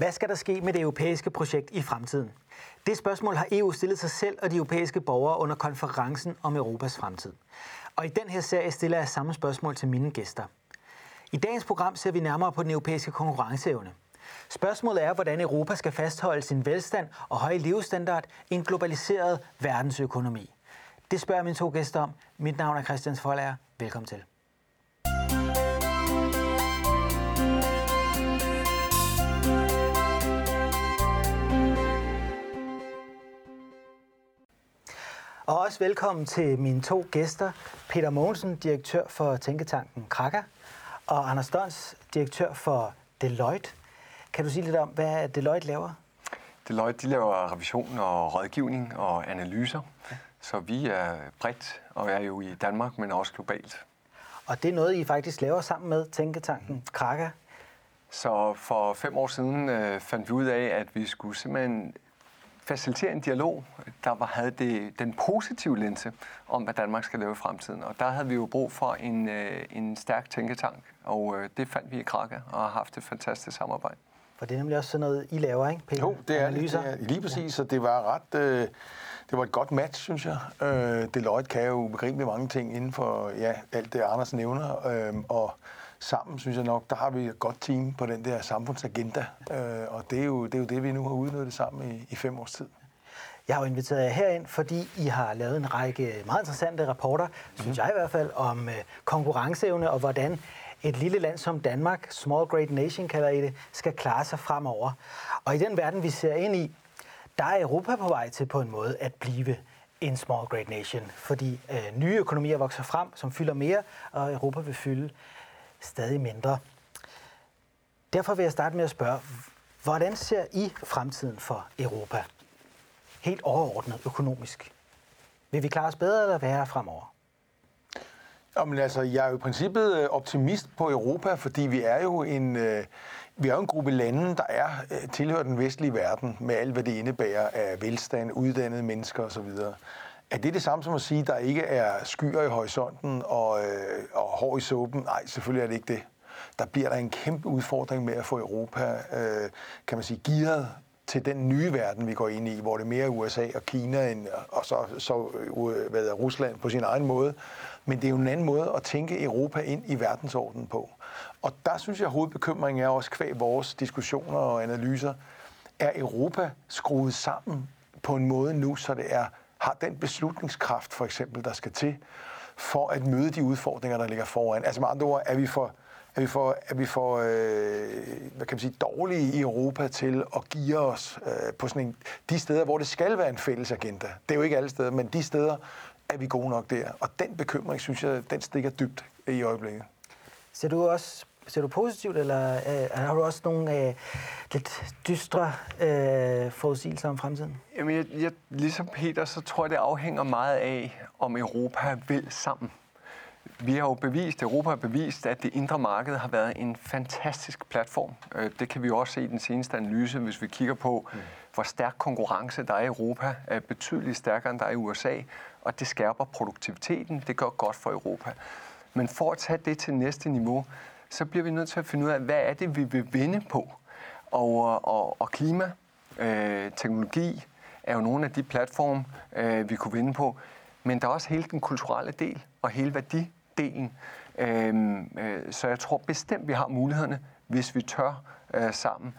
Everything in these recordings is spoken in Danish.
Hvad skal der ske med det europæiske projekt i fremtiden? Det spørgsmål har EU stillet sig selv og de europæiske borgere under konferencen om Europas fremtid. Og i den her serie stiller jeg samme spørgsmål til mine gæster. I dagens program ser vi nærmere på den europæiske konkurrenceevne. Spørgsmålet er, hvordan Europa skal fastholde sin velstand og høje levestandard i en globaliseret verdensøkonomi. Det spørger mine to gæster om. Mit navn er Christian Folager. Velkommen til. Og også velkommen til mine to gæster, Peter Mogensen, direktør for Tænketanken Kraka, og Anders Dons, direktør for Deloitte. Kan du sige lidt om, hvad Deloitte laver? Deloitte de laver revision og rådgivning og analyser, så vi er bredt og er jo i Danmark, men også globalt. Og det er noget, I faktisk laver sammen med Tænketanken Kraka? Så for fem år siden øh, fandt vi ud af, at vi skulle simpelthen facilitere en dialog, der var, havde det, den positive linse om, hvad Danmark skal lave i fremtiden. Og der havde vi jo brug for en, øh, en stærk tænketank, og øh, det fandt vi i Kraka og har haft et fantastisk samarbejde. For det er nemlig også sådan noget, I laver, ikke, Peter? Jo, det er, Analyser. det er lige præcis, ja. og det var ret... Øh, det var et godt match, synes jeg. Øh, Deloitte kan jo begribe mange ting inden for ja, alt det, Anders nævner, øh, og sammen, synes jeg nok, der har vi et godt team på den der samfundsagenda, øh, og det er, jo, det er jo det, vi nu har udnyttet sammen i, i fem års tid. Jeg har jo inviteret jer herind, fordi I har lavet en række meget interessante rapporter, mm-hmm. synes jeg i hvert fald, om øh, konkurrenceevne og hvordan et lille land som Danmark, small great nation kalder I det, skal klare sig fremover. Og i den verden, vi ser ind i, der er Europa på vej til på en måde at blive en small great nation, fordi øh, nye økonomier vokser frem, som fylder mere, og Europa vil fylde stadig mindre. Derfor vil jeg starte med at spørge, hvordan ser I fremtiden for Europa? Helt overordnet økonomisk. Vil vi klare os bedre eller værre fremover? Jamen altså, jeg er jo i princippet øh, optimist på Europa, fordi vi er jo en, øh, vi er jo en gruppe lande, der er øh, tilhører den vestlige verden, med alt, hvad det indebærer af velstand, uddannede mennesker osv. Er det det samme som at sige, at der ikke er skyer i horisonten og, øh, og hår i såben? Nej, selvfølgelig er det ikke det. Der bliver der en kæmpe udfordring med at få Europa, øh, kan man sige, gearet til den nye verden, vi går ind i, hvor det er mere USA og Kina, end, og så, så øh, hvad er, Rusland på sin egen måde. Men det er jo en anden måde at tænke Europa ind i verdensordenen på. Og der synes jeg, at hovedbekymringen er også kvæg vores diskussioner og analyser. Er Europa skruet sammen på en måde nu, så det er har den beslutningskraft, for eksempel, der skal til, for at møde de udfordringer, der ligger foran. Altså med andre ord, er vi for, er vi for, er vi for øh, hvad kan man sige, dårlige i Europa til at give os øh, på sådan en, de steder, hvor det skal være en fælles agenda. Det er jo ikke alle steder, men de steder er vi gode nok der. Og den bekymring, synes jeg, den stikker dybt i øjeblikket. Ser du også ser du positivt, eller øh, har du også nogle øh, lidt dystre øh, forudsigelser om fremtiden? Jamen, jeg, jeg, ligesom Peter, så tror jeg, det afhænger meget af, om Europa vil sammen. Vi har jo bevist, Europa har bevist, at det indre marked har været en fantastisk platform. Øh, det kan vi også se i den seneste analyse, hvis vi kigger på, mm. hvor stærk konkurrence der er i Europa, er betydeligt stærkere end der er i USA, og det skærper produktiviteten, det gør godt for Europa. Men for at tage det til næste niveau, så bliver vi nødt til at finde ud af, hvad er det, vi vil vinde på. Og, og, og klima, øh, teknologi er jo nogle af de platforme, øh, vi kunne vinde på. Men der er også hele den kulturelle del og hele værdidelen. Øh, øh, så jeg tror bestemt, vi har mulighederne, hvis vi tør øh, sammen.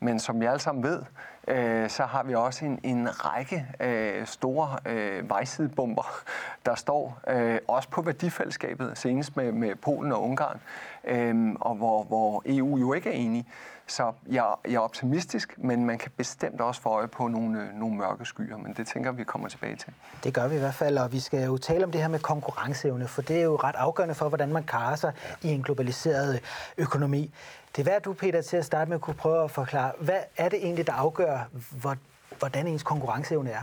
Men som vi alle sammen ved, øh, så har vi også en, en række øh, store øh, vejsidebomber, der står øh, også på værdifællesskabet, senest med, med Polen og Ungarn, øh, og hvor, hvor EU jo ikke er enige. Så jeg, jeg er optimistisk, men man kan bestemt også få øje på nogle, øh, nogle mørke skyer, men det tænker vi kommer tilbage til. Det gør vi i hvert fald, og vi skal jo tale om det her med konkurrenceevne, for det er jo ret afgørende for, hvordan man klarer sig ja. i en globaliseret øh, økonomi. Det er værd, du, Peter, til at starte med at kunne prøve at forklare, hvad er det egentlig, der afgør, hvordan ens konkurrenceevne er?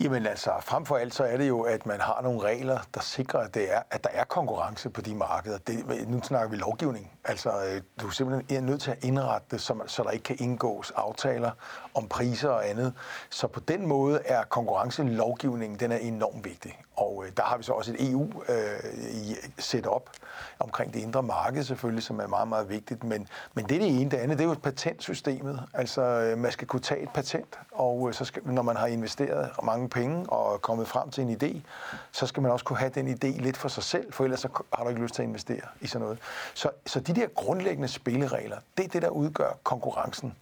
Jamen altså, frem for alt så er det jo, at man har nogle regler, der sikrer, at, det er, at der er konkurrence på de markeder. Det, nu snakker vi lovgivning. Altså, øh, du er simpelthen nødt til at indrette det, så, så der ikke kan indgås aftaler om priser og andet. Så på den måde er konkurrencelovgivningen, den er enormt vigtig. Og øh, der har vi så også et EU øh, set op omkring det indre marked selvfølgelig, som er meget, meget vigtigt. Men, men det er det ene. Det andet, det er jo patentsystemet. Altså, øh, man skal kunne tage et patent, og øh, så skal, når man har investeret mange penge og er kommet frem til en idé, så skal man også kunne have den idé lidt for sig selv, for ellers så har du ikke lyst til at investere i sådan noget. Så, så de der grundlæggende spilleregler, det er det, der udgør konkurrencen.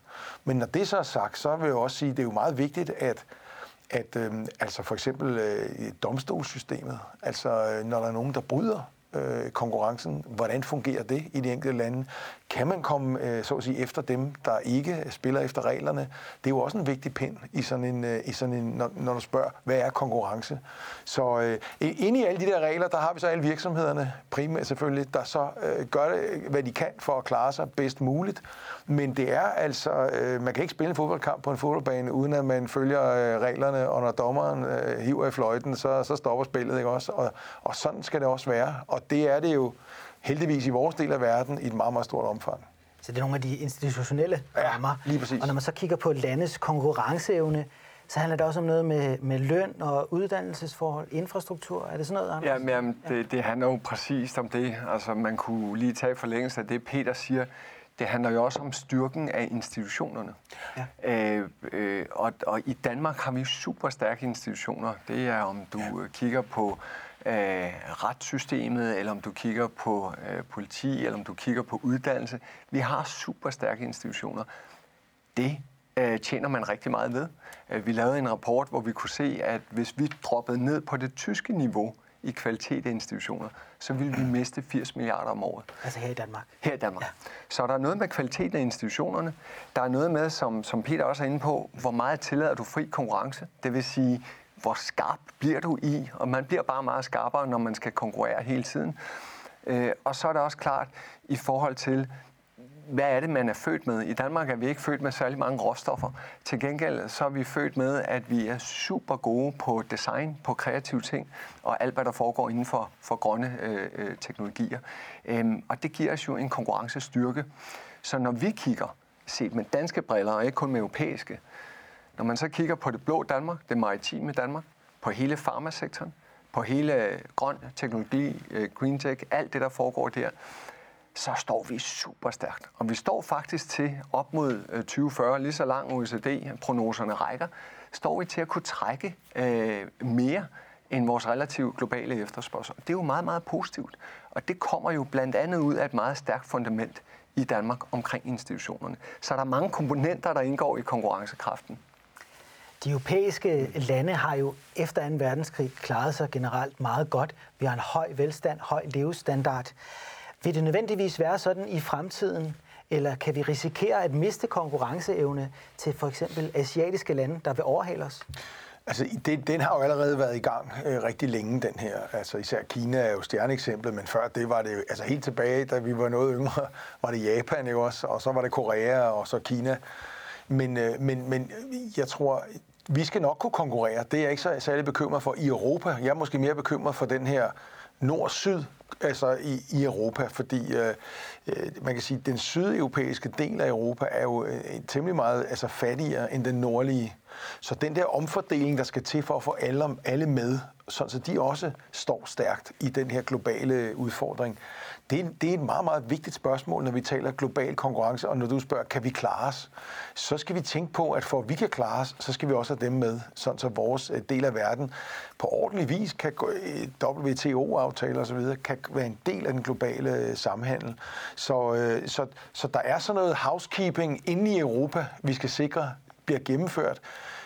Men når det så er sagt, så vil jeg også sige, at det er jo meget vigtigt, at at øh, altså for eksempel øh, domstolssystemet, altså øh, når der er nogen, der bryder øh, konkurrencen, hvordan fungerer det i de enkelte lande? Kan man komme, øh, så at sige, efter dem, der ikke spiller efter reglerne? Det er jo også en vigtig pind i sådan en, øh, i sådan en når, når du spørger, hvad er konkurrence? Så øh, inde i alle de der regler, der har vi så alle virksomhederne, primært selvfølgelig, der så øh, gør det, hvad de kan for at klare sig bedst muligt. Men det er altså, øh, man kan ikke spille en fodboldkamp på en fodboldbane, uden at man følger øh, reglerne, og når dommeren øh, hiver i fløjten, så, så stopper spillet, ikke også? Og, og sådan skal det også være. Og det er det jo heldigvis i vores del af verden i et meget, meget stort omfang. Så det er nogle af de institutionelle rammer. Ja, lige præcis. Og når man så kigger på landets konkurrenceevne, så handler det også om noget med, med løn og uddannelsesforhold, infrastruktur. Er det sådan noget, Anders? Ja, men, det, det handler jo præcist om det. Altså, man kunne lige tage forlængelse af det, Peter siger. Det handler jo også om styrken af institutionerne. Ja. Øh, øh, og, og i Danmark har vi super stærke institutioner. Det er, om du ja. kigger på øh, retssystemet, eller om du kigger på øh, politi, eller om du kigger på uddannelse. Vi har super stærke institutioner. Det øh, tjener man rigtig meget ved. Øh, vi lavede en rapport, hvor vi kunne se, at hvis vi droppede ned på det tyske niveau i kvalitet af institutioner, så ville vi miste 80 milliarder om året. Altså her i Danmark? Her i Danmark. Ja. Så der er noget med kvaliteten af institutionerne. Der er noget med, som, som Peter også er inde på, hvor meget tillader du fri konkurrence. Det vil sige, hvor skarp bliver du i? Og man bliver bare meget skarpere, når man skal konkurrere hele tiden. Øh, og så er det også klart i forhold til, hvad er det, man er født med? I Danmark er vi ikke født med særlig mange råstoffer. Til gengæld så er vi født med, at vi er super gode på design, på kreative ting, og alt, hvad der foregår inden for, for grønne øh, øh teknologier. Øhm, og det giver os jo en konkurrencestyrke. Så når vi kigger, set med danske briller, og ikke kun med europæiske, når man så kigger på det blå Danmark, det maritime Danmark, på hele farmasektoren, på hele grøn teknologi, øh, green tech, alt det, der foregår der, så står vi super stærkt. Og vi står faktisk til op mod øh, 2040, lige så lang OECD-prognoserne rækker, står vi til at kunne trække øh, mere end vores relativt globale efterspørgsel. Det er jo meget, meget positivt. Og det kommer jo blandt andet ud af et meget stærkt fundament i Danmark omkring institutionerne. Så der er mange komponenter, der indgår i konkurrencekraften. De europæiske lande har jo efter 2. verdenskrig klaret sig generelt meget godt. Vi har en høj velstand, høj levestandard. Vil det nødvendigvis være sådan i fremtiden, eller kan vi risikere at miste konkurrenceevne til for eksempel asiatiske lande, der vil overhale os? Altså, det, den har jo allerede været i gang øh, rigtig længe, den her. Altså, især Kina er jo stjerneeksemplet, men før det var det altså helt tilbage, da vi var noget yngre, var det Japan jo også, og så var det Korea, og så Kina. Men, øh, men, men jeg tror, vi skal nok kunne konkurrere. Det er jeg ikke så særlig bekymret for i Europa. Jeg er måske mere bekymret for den her nord-syd, altså i, i Europa, fordi øh, øh man kan sige, at den sydeuropæiske del af Europa er jo øh, temmelig meget altså fattigere end den nordlige. Så den der omfordeling, der skal til for at få alle, alle med, så de også står stærkt i den her globale udfordring, det er, det er et meget, meget vigtigt spørgsmål, når vi taler global konkurrence, og når du spørger, kan vi klare os? Så skal vi tænke på, at for at vi kan klare os, så skal vi også have dem med, sådan så vores øh, del af verden på ordentlig vis kan gå øh, WTO-aftaler osv., kan være en del af den globale øh, samhandel. Så, så, så der er sådan noget housekeeping inde i Europa, vi skal sikre bliver gennemført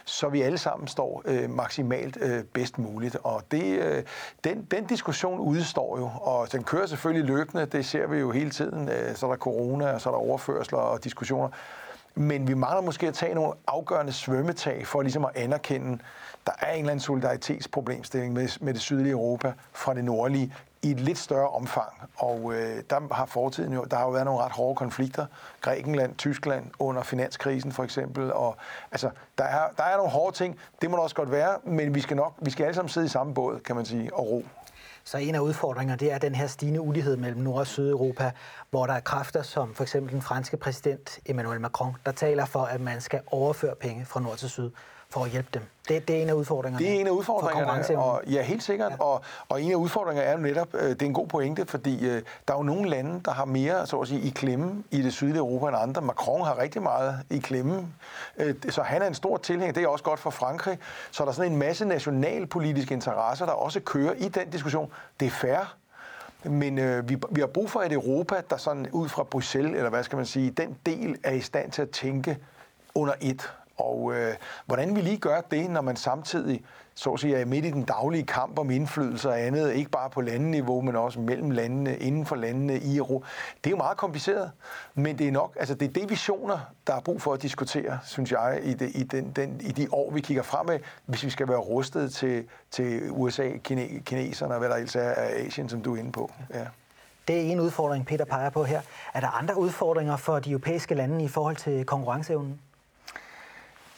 så vi alle sammen står øh, maksimalt øh, bedst muligt. Og det, øh, den, den diskussion udstår jo, og den kører selvfølgelig løbende, det ser vi jo hele tiden. Øh, så er der corona, og så er der overførsler og diskussioner. Men vi mangler måske at tage nogle afgørende svømmetag for ligesom at anerkende, der er en eller anden solidaritetsproblemstilling med, med det sydlige Europa fra det nordlige i et lidt større omfang. Og øh, der har fortiden jo, der har jo været nogle ret hårde konflikter. Grækenland, Tyskland under finanskrisen for eksempel. Og altså, der er, der er nogle hårde ting. Det må der også godt være, men vi skal nok, vi skal alle sammen sidde i samme båd, kan man sige, og ro. Så en af udfordringerne, det er den her stigende ulighed mellem Nord- og Sydeuropa, hvor der er kræfter som for eksempel den franske præsident Emmanuel Macron, der taler for, at man skal overføre penge fra nord til syd for at hjælpe dem. Det, det er en af udfordringerne. Det er en af udfordringerne, og, ja, helt sikkert. Ja. Og, og en af udfordringerne er jo netop, øh, det er en god pointe, fordi øh, der er jo nogle lande, der har mere så at sige, i klemme i det sydlige Europa end andre. Macron har rigtig meget i klemme, øh, så han er en stor tilhænger. Det er også godt for Frankrig. Så der er sådan en masse nationalpolitiske interesser, der også kører i den diskussion. Det er fair, men øh, vi, vi har brug for et Europa, der sådan ud fra Bruxelles, eller hvad skal man sige, den del er i stand til at tænke under et. Og øh, hvordan vi lige gør det, når man samtidig så at sige, er midt i den daglige kamp om indflydelse og andet, ikke bare på landeniveau, men også mellem landene, inden for landene i Europa. Det er jo meget kompliceret, men det er nok, altså det er det visioner, der er brug for at diskutere, synes jeg, i, det, i, den, den, i de år, vi kigger fremad, hvis vi skal være rustet til, til USA, kine, kineserne og hvad der ellers er af Asien, som du er inde på. Ja. Det er en udfordring, Peter peger på her. Er der andre udfordringer for de europæiske lande i forhold til konkurrenceevnen?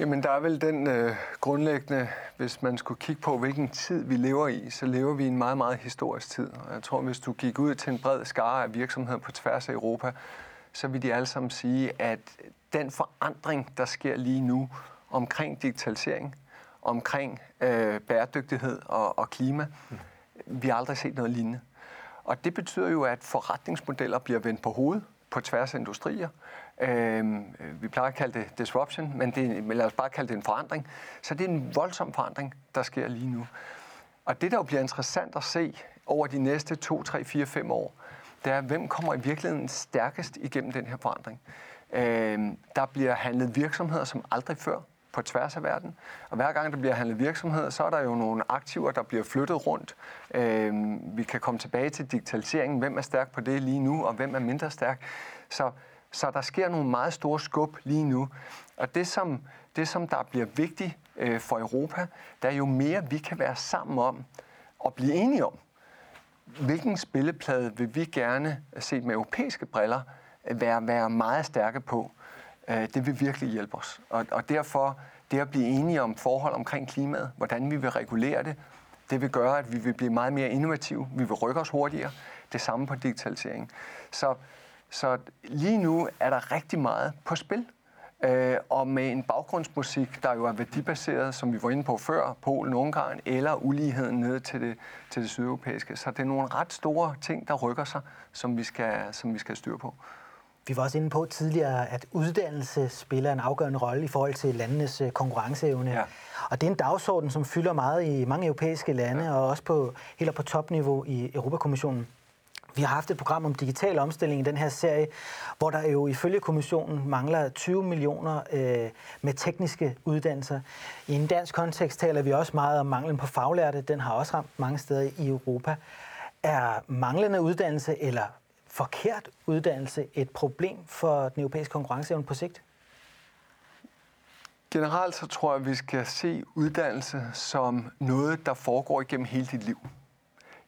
Jamen, der er vel den øh, grundlæggende, hvis man skulle kigge på, hvilken tid vi lever i, så lever vi i en meget, meget historisk tid. Og jeg tror, hvis du gik ud til en bred skare af virksomheder på tværs af Europa, så vil de alle sammen sige, at den forandring, der sker lige nu omkring digitalisering, omkring øh, bæredygtighed og, og klima, mm. vi har aldrig set noget lignende. Og det betyder jo, at forretningsmodeller bliver vendt på hovedet på tværs af industrier. Øh, vi plejer at kalde det disruption, men, det, men lad os bare kalde det en forandring. Så det er en voldsom forandring, der sker lige nu. Og det, der jo bliver interessant at se over de næste 2, 3, 4, 5 år, det er, hvem kommer i virkeligheden stærkest igennem den her forandring. Øh, der bliver handlet virksomheder som aldrig før på tværs af verden. Og hver gang der bliver handlet virksomheder, så er der jo nogle aktiver, der bliver flyttet rundt. Øh, vi kan komme tilbage til digitaliseringen. Hvem er stærk på det lige nu, og hvem er mindre stærk? Så så der sker nogle meget store skub lige nu. Og det, som, det, som der bliver vigtigt øh, for Europa, der er jo mere, vi kan være sammen om og blive enige om. Hvilken spilleplade vil vi gerne, set med europæiske briller, øh, være, være meget stærke på? Øh, det vil virkelig hjælpe os. Og, og derfor det at blive enige om forhold omkring klimaet, hvordan vi vil regulere det, det vil gøre, at vi vil blive meget mere innovative, vi vil rykke os hurtigere. Det samme på digitalisering. Så så lige nu er der rigtig meget på spil. Øh, og med en baggrundsmusik, der jo er værdibaseret, som vi var inde på før, Polen, Ungarn, eller uligheden ned til det, til det sydeuropæiske. Så det er nogle ret store ting, der rykker sig, som vi skal, som vi skal styre på. Vi var også inde på tidligere, at uddannelse spiller en afgørende rolle i forhold til landenes øh, konkurrenceevne. Ja. Og det er en dagsorden, som fylder meget i mange europæiske lande, ja. og også på, helt på topniveau i Europakommissionen. Vi har haft et program om digital omstilling i den her serie, hvor der jo ifølge kommissionen mangler 20 millioner øh, med tekniske uddannelser. I en dansk kontekst taler vi også meget om manglen på faglærte. Den har også ramt mange steder i Europa. Er manglende uddannelse eller forkert uddannelse et problem for den europæiske konkurrenceevne på sigt? Generelt så tror jeg, at vi skal se uddannelse som noget, der foregår igennem hele dit liv.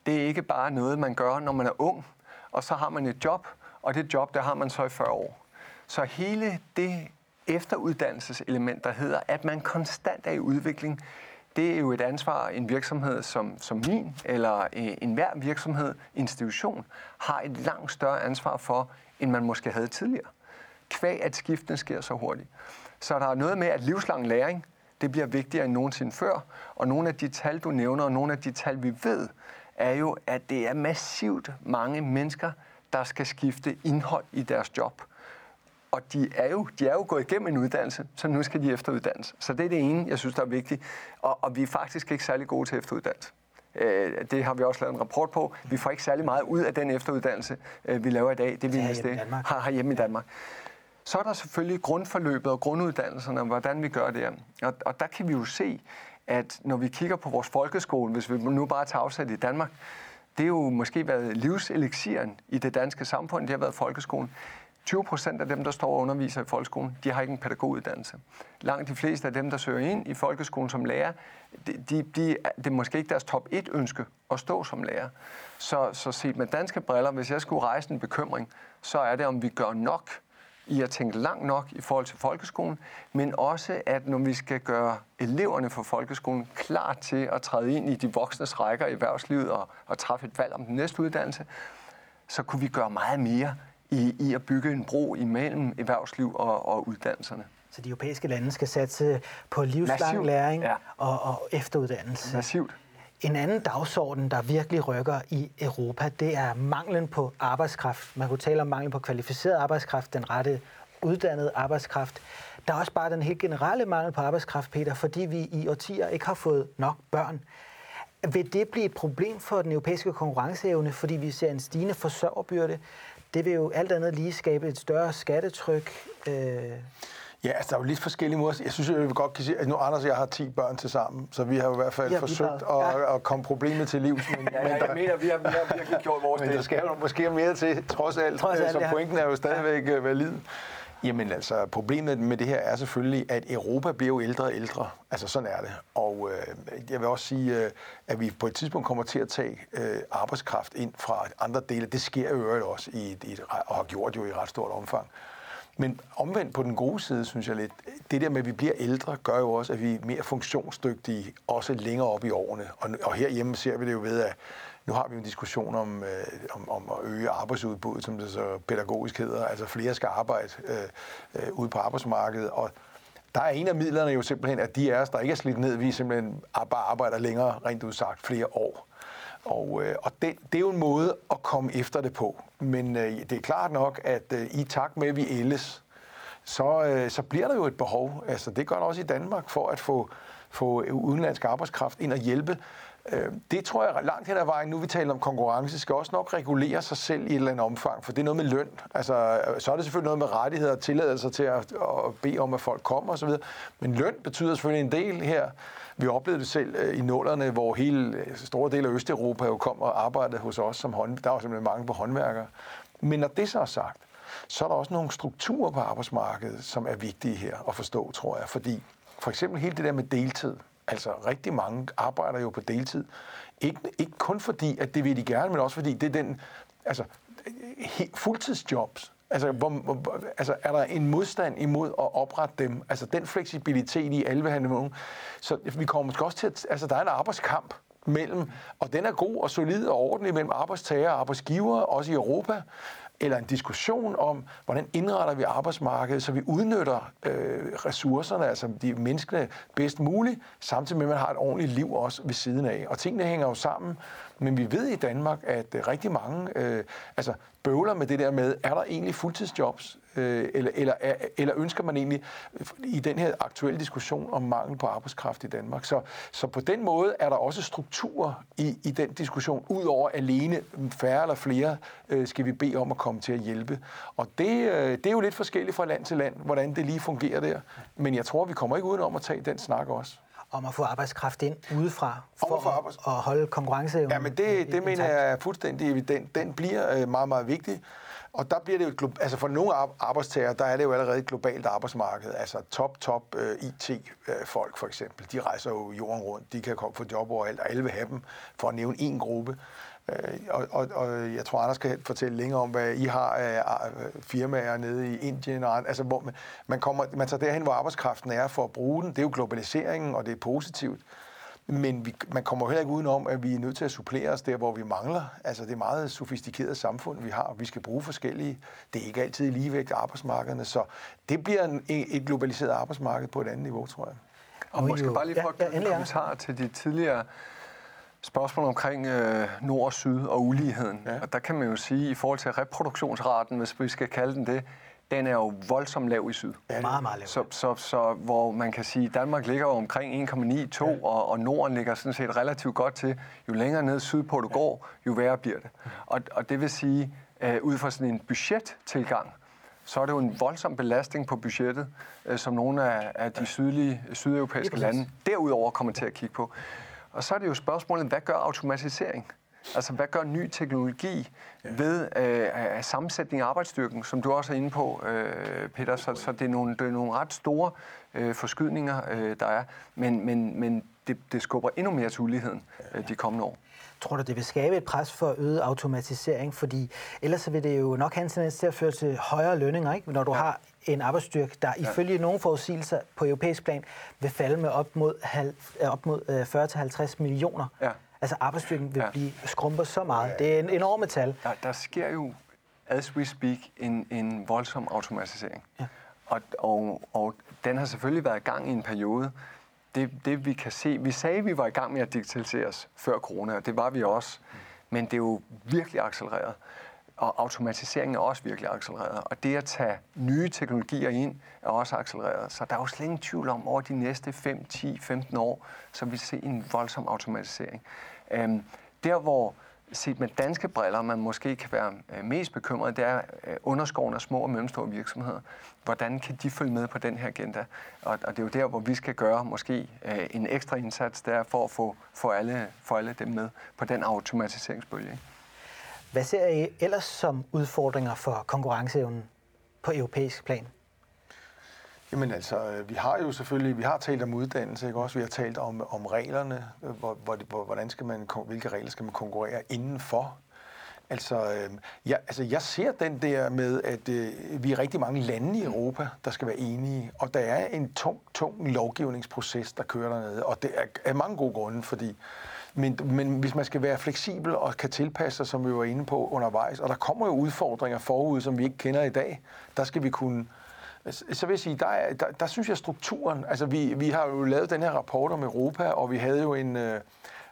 Det er ikke bare noget, man gør, når man er ung, og så har man et job, og det job, der har man så i 40 år. Så hele det efteruddannelseselement, der hedder, at man konstant er i udvikling, det er jo et ansvar, en virksomhed som, som min, eller øh, en hver virksomhed, institution, har et langt større ansvar for, end man måske havde tidligere. Kvæg, at skiftene sker så hurtigt. Så der er noget med, at livslang læring, det bliver vigtigere end nogensinde før, og nogle af de tal, du nævner, og nogle af de tal, vi ved, er jo, at det er massivt mange mennesker, der skal skifte indhold i deres job. Og de er, jo, de er jo gået igennem en uddannelse, så nu skal de efteruddannes. Så det er det ene, jeg synes, der er vigtigt. Og, og vi er faktisk ikke særlig gode til efteruddannelse. Øh, det har vi også lavet en rapport på. Vi får ikke særlig meget ud af den efteruddannelse, øh, vi laver i dag. Det vi har hjemme i Danmark. Så er der selvfølgelig grundforløbet og grunduddannelserne, og hvordan vi gør det. Og, og der kan vi jo se, at når vi kigger på vores folkeskole, hvis vi nu bare tager afsat i Danmark, det er jo måske været livselixieren i det danske samfund, det har været folkeskolen. 20 procent af dem, der står og underviser i folkeskolen, de har ikke en pædagoguddannelse. Langt de fleste af dem, der søger ind i folkeskolen som lærer, de, de, de, det er måske ikke deres top 1 ønske at stå som lærer. Så, så set med danske briller, hvis jeg skulle rejse en bekymring, så er det, om vi gør nok i at tænke langt nok i forhold til folkeskolen, men også, at når vi skal gøre eleverne fra folkeskolen klar til at træde ind i de voksnes rækker i erhvervslivet og, og træffe et valg om den næste uddannelse, så kunne vi gøre meget mere i, i at bygge en bro imellem erhvervsliv og, og uddannelserne. Så de europæiske lande skal satse på livslang Massivt, læring ja. og, og efteruddannelse. Massivt. En anden dagsorden, der virkelig rykker i Europa, det er manglen på arbejdskraft. Man kunne tale om mangel på kvalificeret arbejdskraft, den rette uddannede arbejdskraft. Der er også bare den helt generelle mangel på arbejdskraft, Peter, fordi vi i årtier ikke har fået nok børn. Vil det blive et problem for den europæiske konkurrenceevne, fordi vi ser en stigende forsørgerbyrde? Det vil jo alt andet lige skabe et større skattetryk. Øh, Ja, altså, der er jo lidt forskellige måder. Jeg synes, jeg vil godt kan sige, at nu Anders og jeg har 10 børn til sammen, så vi har jo i hvert fald Ja, forsøgt at, ja. at komme problemet til livs. Men, Ja, ja, jeg mener, vi har, vi har virkelig gjort vores men der skal jo måske mere til, trods alt. Trods alt, så ja. pointen er jo stadigvæk ja. valid. Jamen altså, problemet med det her er selvfølgelig, at Europa bliver jo ældre og ældre. Altså sådan er det. Og øh, jeg vil også sige, øh, at vi på et tidspunkt kommer til at tage øh, arbejdskraft ind fra andre dele. Det sker jo øvrigt også, i, i, og har gjort jo i ret stort omfang. Men omvendt på den gode side, synes jeg lidt, det der med, at vi bliver ældre, gør jo også, at vi er mere funktionsdygtige, også længere op i årene. Og, og herhjemme ser vi det jo ved, at nu har vi en diskussion om, øh, om, om at øge arbejdsudbuddet, som det så pædagogisk hedder. Altså flere skal arbejde øh, øh, ude på arbejdsmarkedet. Og der er en af midlerne jo simpelthen, at de af os, der ikke er slidt ned, vi simpelthen bare arbejder længere, rent udsagt, flere år. Og, øh, og det, det er jo en måde at komme efter det på. Men øh, det er klart nok, at øh, i takt med, at vi ældes, så, øh, så bliver der jo et behov. Altså, det gør der også i Danmark for at få, få udenlandsk arbejdskraft ind og hjælpe. Øh, det tror jeg langt hen ad vejen, nu vi taler om konkurrence, skal også nok regulere sig selv i et eller andet omfang, for det er noget med løn. Altså, så er det selvfølgelig noget med rettigheder og tilladelser til at, at bede om, at folk kommer osv. Men løn betyder selvfølgelig en del her. Vi oplevede det selv øh, i nullerne, hvor hele øh, store dele af Østeuropa jo kom og arbejdede hos os som hånd. Der var simpelthen mange på håndværkere. Men når det så er sagt, så er der også nogle strukturer på arbejdsmarkedet, som er vigtige her at forstå, tror jeg. Fordi for eksempel hele det der med deltid. Altså rigtig mange arbejder jo på deltid. Ikke, ikke kun fordi, at det vil de gerne, men også fordi det er den, altså he- fuldtidsjobs. Altså, hvor, hvor, altså, er der en modstand imod at oprette dem? Altså, den fleksibilitet i alle vil have nogen. Så vi kommer måske også til at... Altså, der er en arbejdskamp mellem, og den er god og solid og ordentlig mellem arbejdstager og arbejdsgiver, også i Europa, eller en diskussion om, hvordan indretter vi arbejdsmarkedet, så vi udnytter øh, ressourcerne, altså de menneskene, bedst muligt, samtidig med, at man har et ordentligt liv også ved siden af. Og tingene hænger jo sammen, men vi ved i Danmark, at øh, rigtig mange øh, altså, bøvler med det der med, er der egentlig fuldtidsjobs, øh, eller, eller, er- eller ønsker man egentlig øh, i den her aktuelle diskussion om mangel på arbejdskraft i Danmark. Så, så på den måde er der også strukturer i, i den diskussion, udover alene færre eller flere øh, skal vi bede om at komme til at hjælpe. Og det, øh, det er jo lidt forskelligt fra land til land, hvordan det lige fungerer der. Men jeg tror, vi kommer ikke udenom at tage den snak også om at få arbejdskraft ind udefra, for at arbejds- at holde konkurrenceevnen. Ja, men det, det mener jeg er fuldstændig evident. Den bliver øh, meget, meget vigtig. Og der bliver det jo, et altså for nogle ar- arbejdstagere, der er det jo allerede et globalt arbejdsmarked. Altså top, top uh, IT-folk for eksempel, de rejser jo jorden rundt, de kan komme få job overalt, og alle vil have dem, for at nævne én gruppe. Øh, og, og, og jeg tror, Anders kan fortælle længere om, hvad I har af øh, firmaer nede i Indien. Og, altså, hvor man, man, kommer, man tager derhen, hvor arbejdskraften er for at bruge den. Det er jo globaliseringen, og det er positivt. Men vi, man kommer heller ikke udenom, at vi er nødt til at supplere os der, hvor vi mangler. Altså, det er et meget sofistikeret samfund, vi har, og vi skal bruge forskellige. Det er ikke altid ligevægt arbejdsmarkederne, så det bliver en, et globaliseret arbejdsmarked på et andet niveau, tror jeg. Og I måske jo- bare lige for at Ja, ja, en kommentar til de tidligere spørgsmål omkring øh, nord og syd og uligheden. Ja. Ja. Og der kan man jo sige, i forhold til reproduktionsraten, hvis vi skal kalde den det, den er jo voldsomt lav i syd. Ja, Meget, meget lavt. Så, så, så hvor man kan sige, at Danmark ligger jo omkring 1,92, ja. og, og Norden ligger sådan set relativt godt til. Jo længere ned sydpå du går, jo værre bliver det. Og, og det vil sige, øh, ud fra sådan en budgettilgang, så er det jo en voldsom belastning på budgettet, øh, som nogle af, af de sydlige, sydeuropæiske lande derudover kommer til at kigge på. Og så er det jo spørgsmålet, hvad gør automatisering? Altså, hvad gør ny teknologi ja. ved øh, sammensætning af arbejdsstyrken, som du også er inde på, øh, Peter? Så, så det, er nogle, det er nogle ret store øh, forskydninger, øh, der er, men, men, men det, det skubber endnu mere til uligheden øh, de kommende år. Tror du, det vil skabe et pres for øget automatisering? Fordi ellers vil det jo nok have en tendens til at føre til højere lønninger, ikke? når du ja. har en arbejdsstyrke, der ja. ifølge nogle forudsigelser på europæisk plan vil falde med op mod, halv, op mod 40-50 millioner. Ja. Altså arbejdsstyrken vil ja. blive skrumpet så meget. Det er en enorme tal. Der, der sker jo, as we speak, en, en voldsom automatisering. Ja. Og, og, og den har selvfølgelig været i gang i en periode, det, det vi kan se, vi sagde, at vi var i gang med at digitalisere os før corona, og det var vi også, men det er jo virkelig accelereret. Og automatiseringen er også virkelig accelereret. Og det at tage nye teknologier ind er også accelereret. Så der er jo slet ingen tvivl om, over de næste 5, 10, 15 år, så vil vi se en voldsom automatisering. Øhm, der hvor set med danske briller, man måske kan være øh, mest bekymret, det er øh, underskoven af små og mellemstore virksomheder. Hvordan kan de følge med på den her agenda? Og, og det er jo der, hvor vi skal gøre måske øh, en ekstra indsats der for at få for alle, for alle dem med på den automatiseringsbølge. Hvad ser I ellers som udfordringer for konkurrenceevnen på europæisk plan? Jamen altså, øh, vi har jo selvfølgelig, vi har talt om uddannelse, ikke også? Vi har talt om, om reglerne, øh, hvor, hvor, hvordan skal man, hvilke regler skal man konkurrere indenfor. Altså, øh, jeg, altså, jeg ser den der med, at øh, vi er rigtig mange lande i Europa, der skal være enige, og der er en tung, tung lovgivningsproces, der kører dernede, og det er af mange gode grunde, fordi men, men hvis man skal være fleksibel og kan tilpasse sig, som vi var inde på undervejs, og der kommer jo udfordringer forud, som vi ikke kender i dag, der skal vi kunne altså, så vil jeg sige, der, er, der, der synes jeg strukturen, altså vi, vi har jo lavet den her rapport om Europa, og vi havde jo en, øh,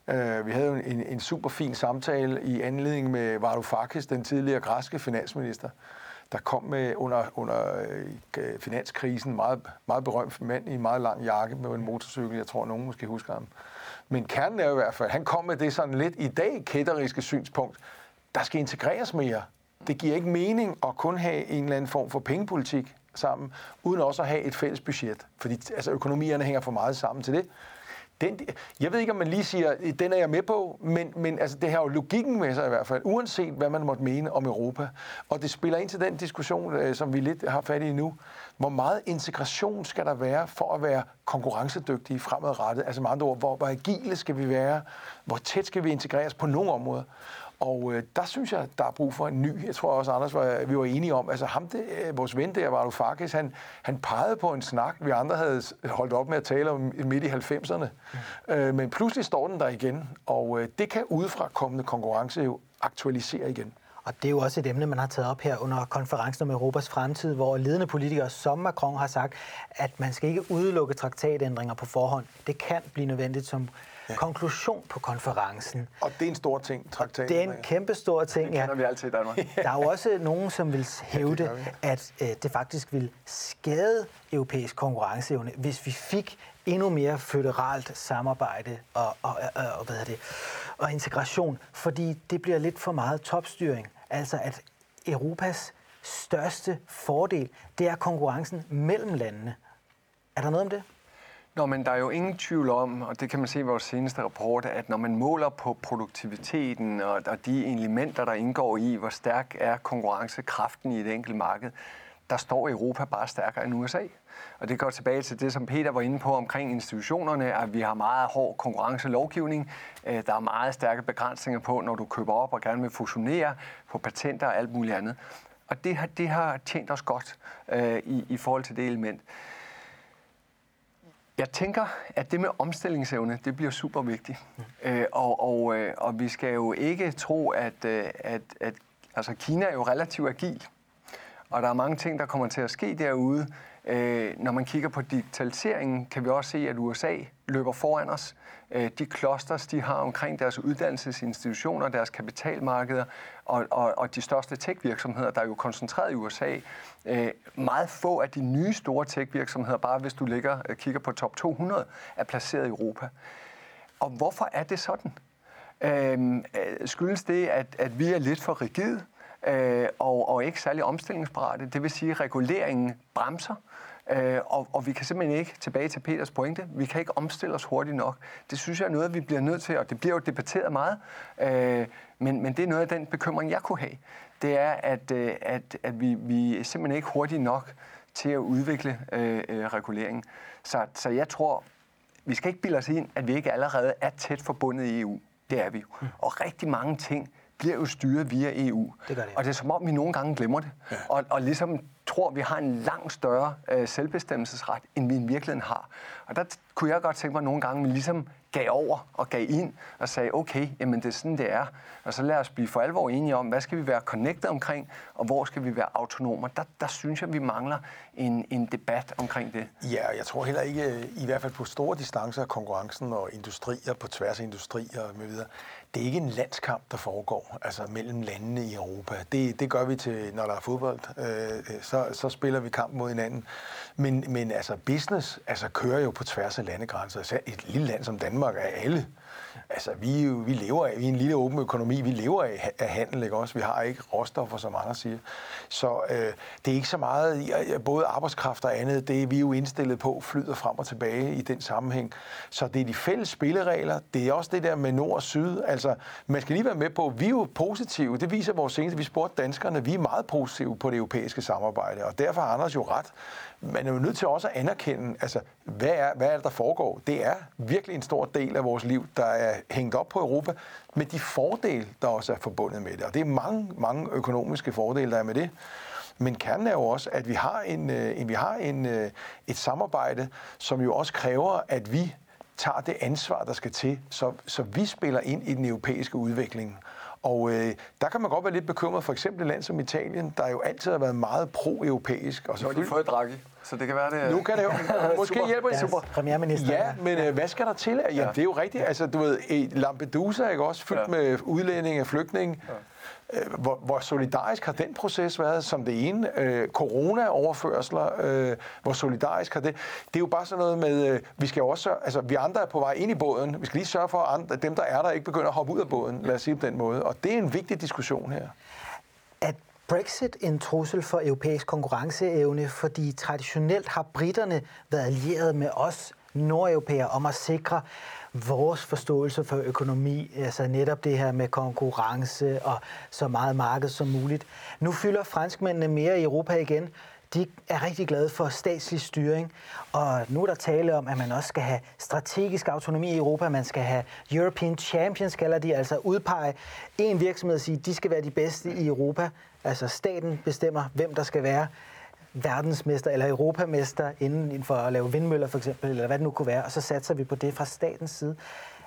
øh vi havde jo en, en super fin samtale i anledning med Varoufakis, den tidligere græske finansminister, der kom med under, under øh, finanskrisen, meget, meget berømt mand i en meget lang jakke med en motorcykel, jeg tror nogen måske husker ham. Men kernen er jo i hvert fald, han kom med det sådan lidt i dag kætteriske synspunkt, der skal integreres mere. Det giver ikke mening at kun have en eller anden form for pengepolitik sammen, uden også at have et fælles budget. Fordi altså, økonomierne hænger for meget sammen til det. Den, jeg ved ikke, om man lige siger, den er jeg med på, men, men altså, det har jo logikken med sig i hvert fald, uanset hvad man måtte mene om Europa. Og det spiller ind til den diskussion, øh, som vi lidt har fat i nu. Hvor meget integration skal der være for at være konkurrencedygtige fremadrettet? Altså med andre ord, hvor, hvor agile skal vi være? Hvor tæt skal vi integreres på nogle områder? Og øh, der synes jeg, der er brug for en ny. Jeg tror også, Anders, var, vi var enige om, altså ham, det, øh, vores ven der, Varoufakis, han, han pegede på en snak, vi andre havde holdt op med at tale om midt i 90'erne. Mm. Øh, men pludselig står den der igen, og øh, det kan udefra kommende konkurrence jo aktualisere igen. Og det er jo også et emne, man har taget op her under konferencen om Europas fremtid, hvor ledende politikere som Macron har sagt, at man skal ikke udelukke traktatændringer på forhånd. Det kan blive nødvendigt som ja. konklusion på konferencen. Og det er en stor ting, traktaten. Det er en kæmpe stor ting, ja. Det vi altid i Danmark. Der er jo også nogen, som vil hævde, ja, det at øh, det faktisk vil skade europæisk konkurrenceevne, hvis vi fik endnu mere føderalt samarbejde og, og, og, og, hvad det, og integration, fordi det bliver lidt for meget topstyring. Altså at Europas største fordel, det er konkurrencen mellem landene. Er der noget om det? Nå, men der er jo ingen tvivl om, og det kan man se i vores seneste rapport, at når man måler på produktiviteten og, og de elementer, der indgår i, hvor stærk er konkurrencekraften i et enkelt marked, der står Europa bare stærkere end USA. Og det går tilbage til det, som Peter var inde på omkring institutionerne, at vi har meget hård konkurrencelovgivning. Øh, der er meget stærke begrænsninger på, når du køber op og gerne vil fusionere på patenter og alt muligt andet. Og det har, det har tjent os godt øh, i, i forhold til det element. Jeg tænker, at det med omstillingsevne, det bliver super vigtigt. Øh, og, og, øh, og vi skal jo ikke tro, at, øh, at, at altså Kina er jo relativt agil. Og der er mange ting, der kommer til at ske derude. Øh, når man kigger på digitaliseringen, kan vi også se, at USA løber foran os. Øh, de clusters, de har omkring deres uddannelsesinstitutioner, deres kapitalmarkeder og, og, og de største tech-virksomheder, der er jo koncentreret i USA. Øh, meget få af de nye store tech-virksomheder, bare hvis du ligger, øh, kigger på top 200, er placeret i Europa. Og hvorfor er det sådan? Øh, øh skyldes det, at, at vi er lidt for rigide øh, og, og ikke særlig omstillingsparate? Det vil sige, at reguleringen bremser Øh, og, og vi kan simpelthen ikke, tilbage til Peters pointe, vi kan ikke omstille os hurtigt nok. Det synes jeg er noget, vi bliver nødt til, og det bliver jo debatteret meget, øh, men, men det er noget af den bekymring, jeg kunne have. Det er, at, øh, at, at vi, vi er simpelthen ikke hurtigt nok til at udvikle øh, øh, reguleringen. Så, så jeg tror, vi skal ikke bilde os ind, at vi ikke allerede er tæt forbundet i EU. Det er vi jo. Mm. Og rigtig mange ting bliver jo styret via EU. Det gør det. Og det er som om, vi nogle gange glemmer det. Ja. Og, og ligesom tror, vi har en langt større øh, selvbestemmelsesret, end vi i virkeligheden har. Og der kunne jeg godt tænke mig nogle gange, at vi ligesom gav over og gav ind og sagde, okay, jamen det er sådan, det er. Og så lad os blive for alvor enige om, hvad skal vi være connected omkring, og hvor skal vi være autonomer. Der, der synes jeg, vi mangler en, en debat omkring det. Ja, jeg tror heller ikke, i hvert fald på store distancer, konkurrencen og industrier på tværs af industrier med videre, det er ikke en landskamp, der foregår altså mellem landene i Europa. Det, det gør vi til, når der er fodbold. Øh, øh så, så spiller vi kamp mod hinanden. Men, men altså business altså, kører jo på tværs af landegrænser. Et lille land som Danmark er alle Altså, vi, vi lever af, vi er en lille åben økonomi, vi lever af, af handel, ikke også? Vi har ikke råstoffer, som andre siger. Så øh, det er ikke så meget, øh, både arbejdskraft og andet, det er vi jo indstillet på, flyder frem og tilbage i den sammenhæng. Så det er de fælles spilleregler, det er også det der med nord og syd. Altså, man skal lige være med på, vi er jo positive, det viser vores seneste, vi spurgte danskerne, vi er meget positive på det europæiske samarbejde, og derfor har Anders jo ret man er jo nødt til også at anerkende, altså, hvad er, hvad er det, der foregår? Det er virkelig en stor del af vores liv, der er hængt op på Europa, med de fordele, der også er forbundet med det. Og det er mange, mange økonomiske fordele, der er med det. Men kernen er jo også, at vi har, en, øh, en, vi har en, øh, et samarbejde, som jo også kræver, at vi tager det ansvar, der skal til, så, så vi spiller ind i den europæiske udvikling. Og øh, der kan man godt være lidt bekymret, for eksempel et land som Italien, der jo altid har været meget pro-europæisk. Og så har de fået Draghi, så det kan være det. Nu kan det jo. Måske hjælper det. Super. Premierminister. Ja, men øh, hvad skal der til? Ja, ja, det er jo rigtigt. Altså, du ved, Lampedusa er ikke også fyldt ja. med udlændinge og flygtninge. Ja. Øh, hvor, hvor solidarisk har den proces været som det ene? Øh, Corona-overførsler, øh, hvor solidarisk har det? Det er jo bare sådan noget med, øh, vi skal også, altså vi andre er på vej ind i båden. Vi skal lige sørge for, at andre, dem, der er der, ikke begynder at hoppe ud af båden, lad os sige på den måde. Og det er en vigtig diskussion her. At Brexit en trussel for europæisk konkurrenceevne, fordi traditionelt har britterne været allieret med os nordeuropæere om at sikre vores forståelse for økonomi, altså netop det her med konkurrence og så meget marked som muligt. Nu fylder franskmændene mere i Europa igen. De er rigtig glade for statslig styring, og nu er der tale om, at man også skal have strategisk autonomi i Europa. Man skal have European Champions, kalder de, altså udpege en virksomhed og sige, de skal være de bedste i Europa. Altså staten bestemmer, hvem der skal være verdensmester eller europamester inden for at lave vindmøller for eksempel, eller hvad det nu kunne være, og så satser vi på det fra statens side.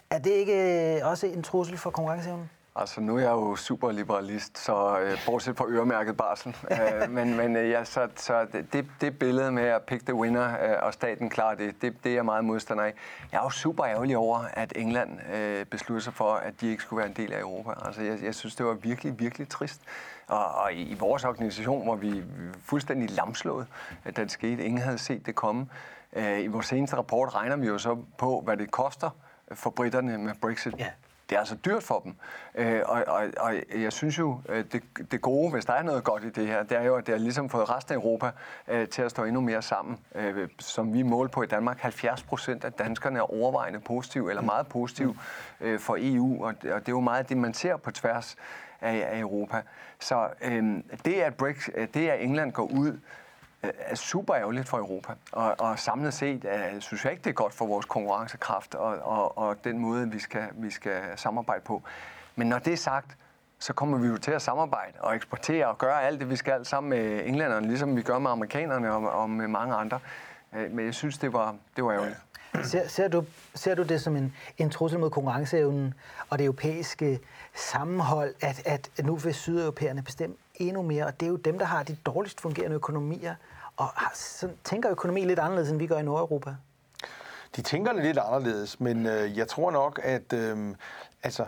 Er det ikke øh, også en trussel for konkurrenceevnen? Altså, nu er jeg jo superliberalist, så øh, bortset fra øremærket barsel. øh, men men øh, ja, så, så det, det billede med at pick the winner øh, og staten klarer det, det, det er jeg meget modstander af. Jeg er jo super ærgerlig over, at England øh, besluttede sig for, at de ikke skulle være en del af Europa. Altså, jeg, jeg synes, det var virkelig, virkelig trist. Og, og i, vores organisation var vi fuldstændig lamslået, at det skete. Ingen havde set det komme. Øh, I vores seneste rapport regner vi jo så på, hvad det koster for britterne med Brexit. Ja det er altså dyrt for dem. Øh, og, og, og jeg synes jo, øh, det, det gode, hvis der er noget godt i det her, det er jo, at det har ligesom fået resten af Europa øh, til at stå endnu mere sammen. Øh, som vi måler på i Danmark, 70 procent af danskerne er overvejende positive, eller meget positive øh, for EU, og, og det er jo meget det, man ser på tværs af, af Europa. Så øh, det, at Brexit, øh, det, at England går ud, Øh, er super ærgerligt for Europa. Og, og samlet set uh, synes jeg ikke, det er godt for vores konkurrencekraft og, og, og den måde, vi skal, vi skal samarbejde på. Men når det er sagt, så kommer vi jo til at samarbejde og eksportere og gøre alt det, vi skal sammen med englænderne, ligesom vi gør med amerikanerne og, og med mange andre. Uh, men jeg synes, det var, det var ærgerligt. Ser, ser, du, ser du det som en, en trussel mod konkurrenceevnen og det europæiske sammenhold, at, at nu vil sydeuropæerne bestemme endnu mere, og det er jo dem, der har de dårligst fungerende økonomier, og så tænker økonomi lidt anderledes, end vi gør i Nordeuropa? De tænker lidt anderledes, men øh, jeg tror nok, at øh, altså,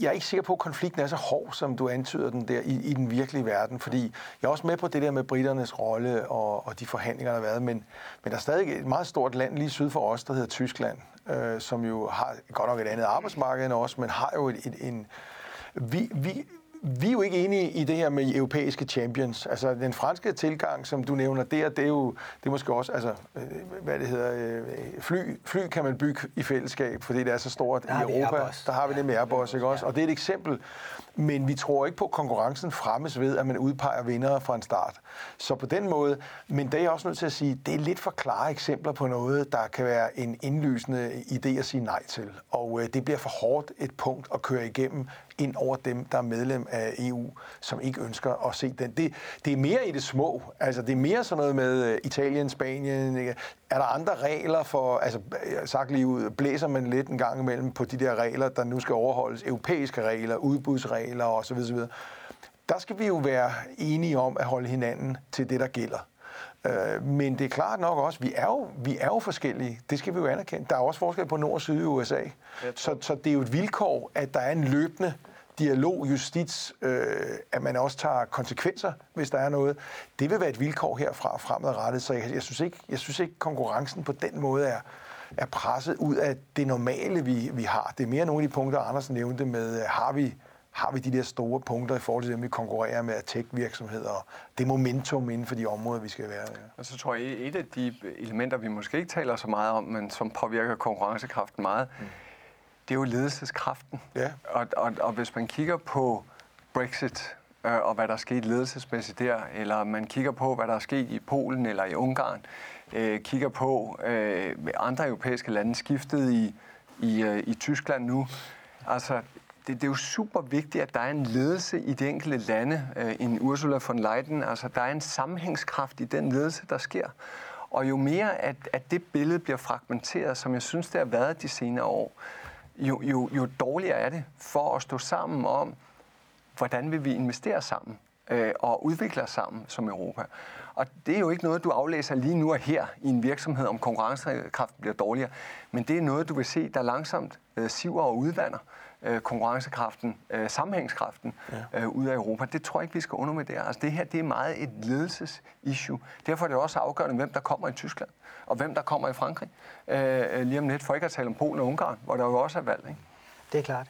jeg er ikke sikker på, at konflikten er så hård, som du antyder den der i, i den virkelige verden, fordi jeg er også med på det der med britternes rolle og, og de forhandlinger, der har været, men, men der er stadig et meget stort land lige syd for os, der hedder Tyskland, øh, som jo har godt nok et andet arbejdsmarked end os, men har jo et, et, en... Vi, vi, vi er jo ikke enige i det her med europæiske champions. Altså den franske tilgang, som du nævner der, det er jo det er måske også, altså, øh, hvad det hedder, øh, fly, fly kan man bygge i fællesskab, fordi det er så stort i Europa. Airbus. Der har vi det med Airbus, ikke også? Og det er et eksempel. Men vi tror ikke på, at konkurrencen fremmes ved, at man udpeger vindere fra en start. Så på den måde, men det er jeg også nødt til at sige, det er lidt for klare eksempler på noget, der kan være en indlysende idé at sige nej til. Og øh, det bliver for hårdt et punkt at køre igennem ind over dem, der er medlem af EU, som ikke ønsker at se den. Det, det er mere i det små. Altså, det er mere sådan noget med øh, Italien, Spanien. Ikke? Er der andre regler for, altså sagt lige ud, blæser man lidt en gang imellem på de der regler, der nu skal overholdes, europæiske regler, udbudsregler osv. osv. Der skal vi jo være enige om at holde hinanden til det, der gælder. Øh, men det er klart nok også, vi er, jo, vi er jo forskellige. Det skal vi jo anerkende. Der er også forskel på nord og syd i USA. Så, så det er jo et vilkår, at der er en løbende dialog, justits, øh, at man også tager konsekvenser, hvis der er noget. Det vil være et vilkår herfra fremadrettet, så jeg, jeg, synes ikke, jeg synes ikke, konkurrencen på den måde er, er presset ud af det normale, vi, vi har. Det er mere nogle af de punkter, Anders nævnte med, har vi har vi de der store punkter i forhold til dem, vi konkurrerer med tech-virksomheder, og det momentum inden for de områder, vi skal være. Ja. Og så tror jeg, et af de elementer, vi måske ikke taler så meget om, men som påvirker konkurrencekraften meget, mm. det er jo ledelseskraften. Ja. Og, og, og hvis man kigger på Brexit, øh, og hvad der er sket ledelsesmæssigt der, eller man kigger på, hvad der er sket i Polen eller i Ungarn, øh, kigger på øh, andre europæiske lande skiftet i, i, øh, i Tyskland nu, altså det, det er jo super vigtigt, at der er en ledelse i de enkelte lande. Øh, en Ursula von Leyen, altså der er en sammenhængskraft i den ledelse, der sker. Og jo mere, at, at det billede bliver fragmenteret, som jeg synes, det har været de senere år, jo, jo, jo dårligere er det for at stå sammen om, hvordan vil vi investere sammen øh, og udvikle os sammen som Europa. Og det er jo ikke noget, du aflæser lige nu og her i en virksomhed, om konkurrencekraften bliver dårligere, men det er noget, du vil se, der langsomt øh, siver og udvander øh, konkurrencekraften, øh, sammenhængskraften ja. øh, ud af Europa. Det tror jeg ikke, vi skal undervurdere. Altså det her, det er meget et ledelsesissue. Derfor er det også afgørende, hvem der kommer i Tyskland, og hvem der kommer i Frankrig. Øh, lige om lidt, for ikke at tale om Polen og Ungarn, hvor der jo også er valg. Ikke? Det er klart.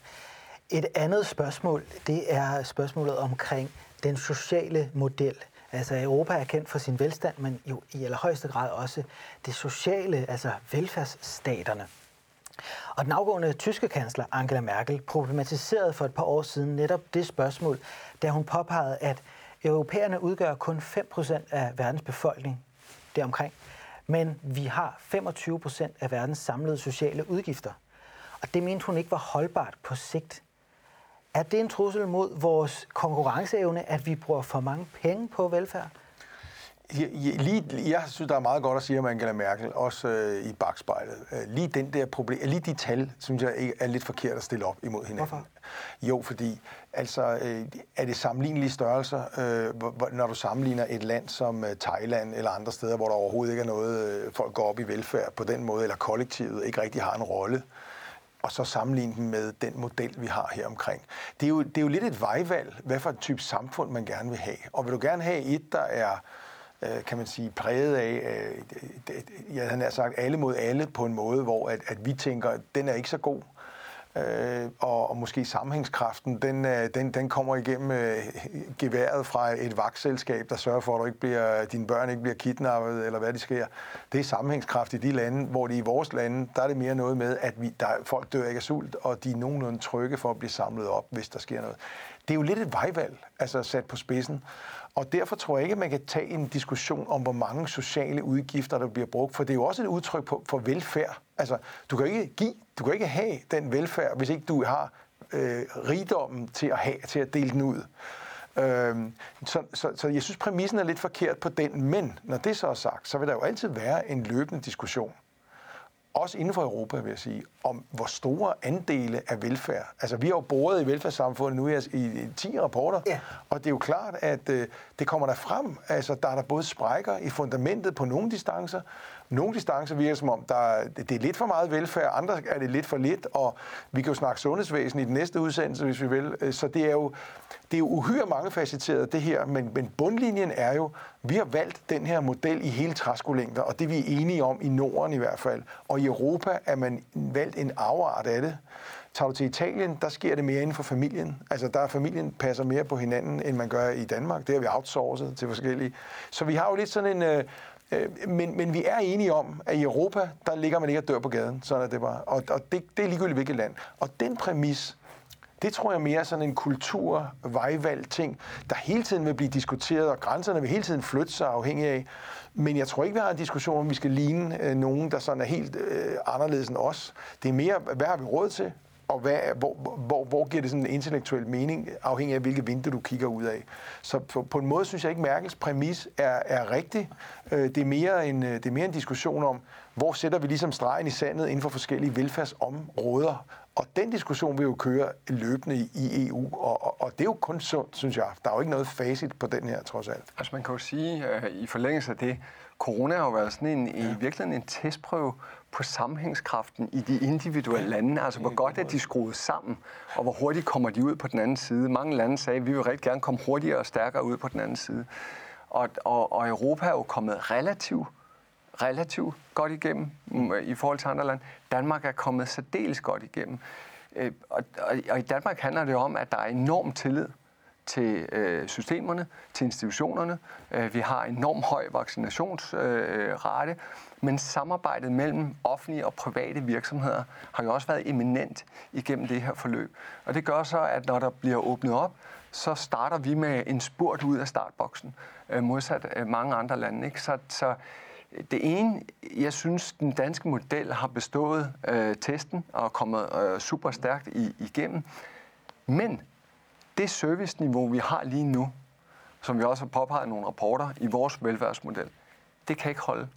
Et andet spørgsmål, det er spørgsmålet omkring den sociale model. Altså Europa er kendt for sin velstand, men jo i allerhøjeste grad også det sociale, altså velfærdsstaterne. Og den afgående tyske kansler Angela Merkel problematiserede for et par år siden netop det spørgsmål, da hun påpegede, at europæerne udgør kun 5% af verdens befolkning deromkring, men vi har 25% af verdens samlede sociale udgifter. Og det mente hun ikke var holdbart på sigt. Er det en trussel mod vores konkurrenceevne, at vi bruger for mange penge på velfærd? Lige, jeg synes, der er meget godt at sige om Angela Merkel, også øh, i bagspejlet. Øh, lige, den der problem, lige de tal, synes jeg er lidt forkert at stille op imod hinanden. Hvorfor? Jo, fordi altså, øh, er det sammenlignelige størrelser, øh, når du sammenligner et land som øh, Thailand eller andre steder, hvor der overhovedet ikke er noget, øh, folk går op i velfærd på den måde, eller kollektivet ikke rigtig har en rolle, og så sammenligne dem med den model, vi har her omkring. Det er jo, det er jo lidt et vejvalg, hvad for et type samfund man gerne vil have. Og vil du gerne have et, der er Øh, kan man sige, præget af, øh, jeg havde sagt, alle mod alle på en måde, hvor at, at vi tænker, at den er ikke så god, øh, og, og måske sammenhængskraften, den, øh, den, den kommer igennem øh, geværet fra et vagtselskab, der sørger for, at du ikke bliver, dine børn ikke bliver kidnappet, eller hvad det sker. Det er sammenhængskraft i de lande, hvor det i vores lande, der er det mere noget med, at vi, der, folk dør ikke af sult, og de er nogenlunde trygge for at blive samlet op, hvis der sker noget. Det er jo lidt et vejvalg, altså sat på spidsen. Og derfor tror jeg ikke, at man kan tage en diskussion om, hvor mange sociale udgifter, der bliver brugt, for det er jo også et udtryk på, for velfærd. Altså, du kan ikke give, du kan ikke have den velfærd, hvis ikke du har øh, rigdommen til at have, til at dele den ud. Øh, så, så, så jeg synes, præmissen er lidt forkert på den, men når det så er sagt, så vil der jo altid være en løbende diskussion også inden for Europa, vil jeg sige, om hvor store andele af velfærd. Altså, vi har jo boret i velfærdssamfundet nu i, i 10 rapporter, ja. og det er jo klart, at øh, det kommer der frem. Altså, der er der både sprækker i fundamentet på nogle distancer, nogle distancer virker som om, der, det er lidt for meget velfærd, andre er det lidt for lidt, og vi kan jo snakke sundhedsvæsen i den næste udsendelse, hvis vi vil. Øh, så det er jo, det er jo uhyre mangefacetteret, det her, men, men bundlinjen er jo, vi har valgt den her model i hele træskolængder, og det vi er enige om i Norden i hvert fald. Og i Europa er man valgt en afart af det. Tager du til Italien, der sker det mere inden for familien. Altså der er familien passer mere på hinanden, end man gør i Danmark. Det har vi outsourcet til forskellige. Så vi har jo lidt sådan en... Øh, Øh, men, men vi er enige om, at i Europa, der ligger man ikke og dør på gaden. Sådan er det bare. Og, og det, det er ligegyldigt hvilket land. Og den præmis, det tror jeg mere sådan en kultur, vejvalg ting, der hele tiden vil blive diskuteret, og grænserne vil hele tiden flytte sig afhængig af. Men jeg tror ikke, vi har en diskussion om, vi skal ligne øh, nogen, der sådan er helt øh, anderledes end os. Det er mere, hvad har vi råd til? Og hvad, hvor, hvor, hvor giver det sådan en intellektuel mening, afhængig af hvilke vindue du kigger ud af. Så på, på en måde synes jeg ikke, Merkels præmis er, er rigtig. Øh, det, er mere en, øh, det er mere en diskussion om, hvor sætter vi ligesom stregen i sandet inden for forskellige velfærdsområder. Og den diskussion vil jo køre løbende i EU, og, og, og det er jo kun sundt, synes jeg. Der er jo ikke noget facit på den her, trods alt. Altså man kan jo sige, uh, i forlængelse af det, corona har jo været sådan en, ja. i virkeligheden en testprøve på sammenhængskraften i de individuelle lande, altså hvor godt er de skruet sammen, og hvor hurtigt kommer de ud på den anden side. Mange lande sagde, at vi vil rigtig gerne komme hurtigere og stærkere ud på den anden side. Og, og, og Europa er jo kommet relativt relativt godt igennem mm, i forhold til andre lande. Danmark er kommet særdeles godt igennem. Øh, og, og, og i Danmark handler det om, at der er enorm tillid til øh, systemerne, til institutionerne. Øh, vi har enormt høj vaccinationsrate, øh, men samarbejdet mellem offentlige og private virksomheder har jo også været eminent igennem det her forløb. Og det gør så, at når der bliver åbnet op, så starter vi med en spurt ud af startboksen, øh, modsat øh, mange andre lande. Ikke? Så, så det ene, jeg synes, den danske model har bestået øh, testen og kommet øh, super stærkt i, igennem. Men det serviceniveau, vi har lige nu, som vi også har påpeget i nogle rapporter i vores velfærdsmodel, det kan ikke holde.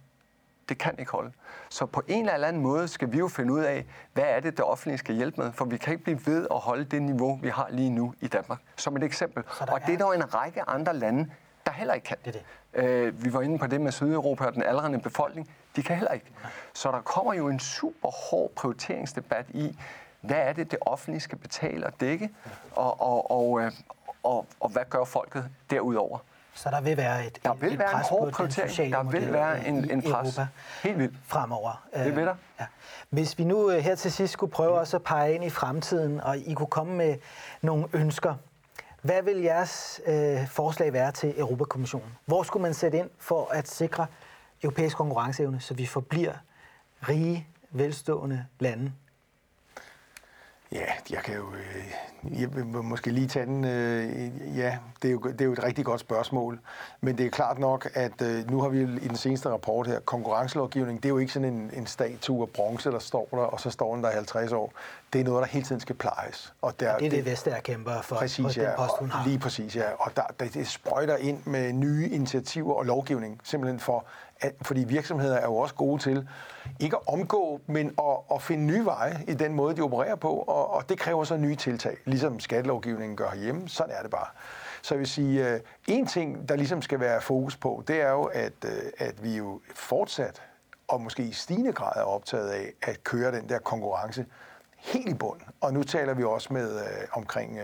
Det kan ikke holde. Så på en eller anden måde skal vi jo finde ud af, hvad er det, det offentlige skal hjælpe med, for vi kan ikke blive ved at holde det niveau, vi har lige nu i Danmark. Som et eksempel. Og det er der en række andre lande, der heller ikke kan. Det det. Øh, vi var inde på det med Sydeuropa og den aldrende befolkning. De kan heller ikke. Så der kommer jo en super hård prioriteringsdebat i, hvad er det, det offentlige skal betale og dække, og, og, og, øh, og, og hvad gør folket derudover? Så der vil være et, der vil et være pres en hård prioritering. Der vil være en, en pres. Europa Helt vildt. Fremover. Det vil der. Ja. Hvis vi nu øh, her til sidst skulle prøve også at pege ind i fremtiden, og I kunne komme med nogle ønsker, hvad vil jeres øh, forslag være til Europakommissionen? Hvor skulle man sætte ind for at sikre europæisk konkurrenceevne, så vi forbliver rige, velstående lande Ja, jeg kan jo øh, jeg vil måske lige tage den. Øh, ja, det er, jo, det er jo et rigtig godt spørgsmål. Men det er klart nok, at øh, nu har vi i den seneste rapport her, konkurrencelovgivning, det er jo ikke sådan en, en statue af bronze, der står der, og så står den der i 50 år. Det er noget, der hele tiden skal plejes. Og der, det er det, det Vestager kæmper for, præcis, ja, den post, hun har. Lige præcis, ja. Og der, der, det sprøjter ind med nye initiativer og lovgivning, simpelthen for, at, fordi virksomheder er jo også gode til ikke at omgå, men at, at finde nye veje i den måde, de opererer på, og, og det kræver så nye tiltag, ligesom skattelovgivningen gør herhjemme. Sådan er det bare. Så jeg vil sige, øh, en ting, der ligesom skal være fokus på, det er jo, at, øh, at vi jo fortsat, og måske i stigende grad er optaget af, at køre den der konkurrence helt i bund. Og nu taler vi også med øh, omkring,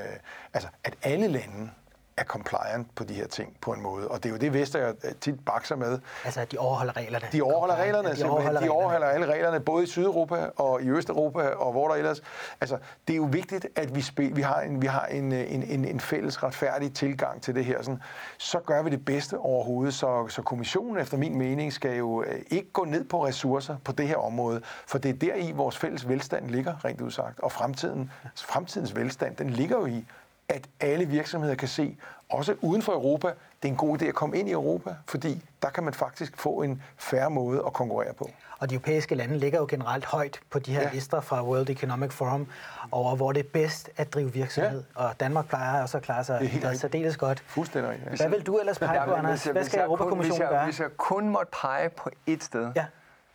altså, at alle lande er compliant på de her ting på en måde. Og det er jo det, Vestager tit bakser med. Altså, at de overholder reglerne. De overholder reglerne, de overholder, de overholder alle reglerne, både i Sydeuropa og i Østeuropa og hvor der ellers. Altså, det er jo vigtigt, at vi, spil, vi har, en, vi har en, en, en, en fælles retfærdig tilgang til det her. Sådan. Så gør vi det bedste overhovedet. Så, så kommissionen, efter min mening, skal jo øh, ikke gå ned på ressourcer på det her område, for det er der i vores fælles velstand ligger, rent udsagt. Og fremtiden, fremtidens velstand, den ligger jo i at alle virksomheder kan se, også uden for Europa, det er en god idé at komme ind i Europa, fordi der kan man faktisk få en færre måde at konkurrere på. Og de europæiske lande ligger jo generelt højt på de her ja. lister fra World Economic Forum over, hvor det er bedst at drive virksomhed. Ja. Og Danmark plejer også at klare sig det er særdeles godt. Fuldstændig. Ja. Hvad vil du ellers pege på, Anders? Hvad skal Europakommissionen gøre? Hvis jeg kun måtte pege på ét sted, ja.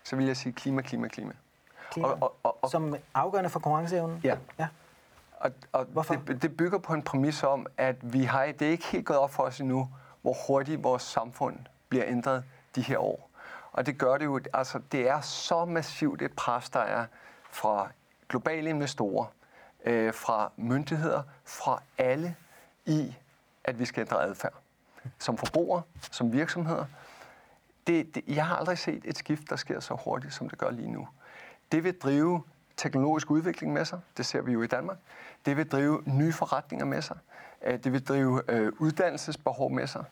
så vil jeg sige klima, klima, klima. klima. Og, og, og, og, Som afgørende for konkurrenceevnen? Ja. ja. Og, og Hvorfor? Det, det bygger på en præmis om, at vi har, det er ikke helt gået op for os endnu, hvor hurtigt vores samfund bliver ændret de her år. Og det gør det jo, altså det er så massivt et pres, der er fra globale investorer, øh, fra myndigheder, fra alle i, at vi skal ændre adfærd. Som forbrugere, som virksomheder. Det, det, jeg har aldrig set et skift, der sker så hurtigt, som det gør lige nu. Det vil drive teknologisk udvikling med sig. Det ser vi jo i Danmark. Det vil drive nye forretninger med sig. Øh, det vil drive øh, uddannelsesbehov med sig.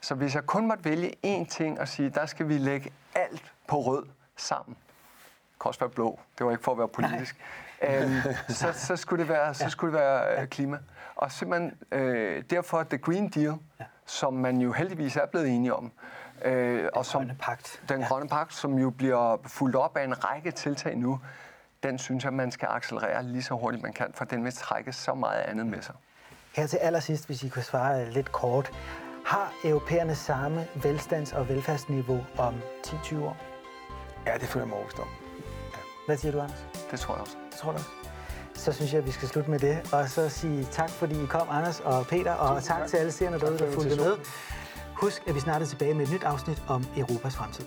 Så hvis jeg kun måtte vælge én ting og sige, der skal vi lægge alt på rød sammen. Det kan også være blå. Det var ikke for at være politisk. Øhm, så, så skulle det være, så skulle det være øh, klima. Og simpelthen øh, derfor The Green Deal, som man jo heldigvis er blevet enige om. Øh, den og som, grønne pagt. Den grønne pagt, som jo bliver fuldt op af en række tiltag nu, den synes jeg, man skal accelerere lige så hurtigt man kan, for den vil trække så meget andet med sig. Her til allersidst, hvis I kunne svare lidt kort. Har europæerne samme velstands- og velfærdsniveau om 10-20 år? Ja, det føler jeg mig overbevist om. Ja. Hvad siger du, Anders? Det tror jeg også. Det tror du også? Så synes jeg, at vi skal slutte med det, og så sige tak, fordi I kom, Anders og Peter, og tak, tak til alle seerne derude, der fulgte med. Husk, at vi snart er tilbage med et nyt afsnit om Europas fremtid.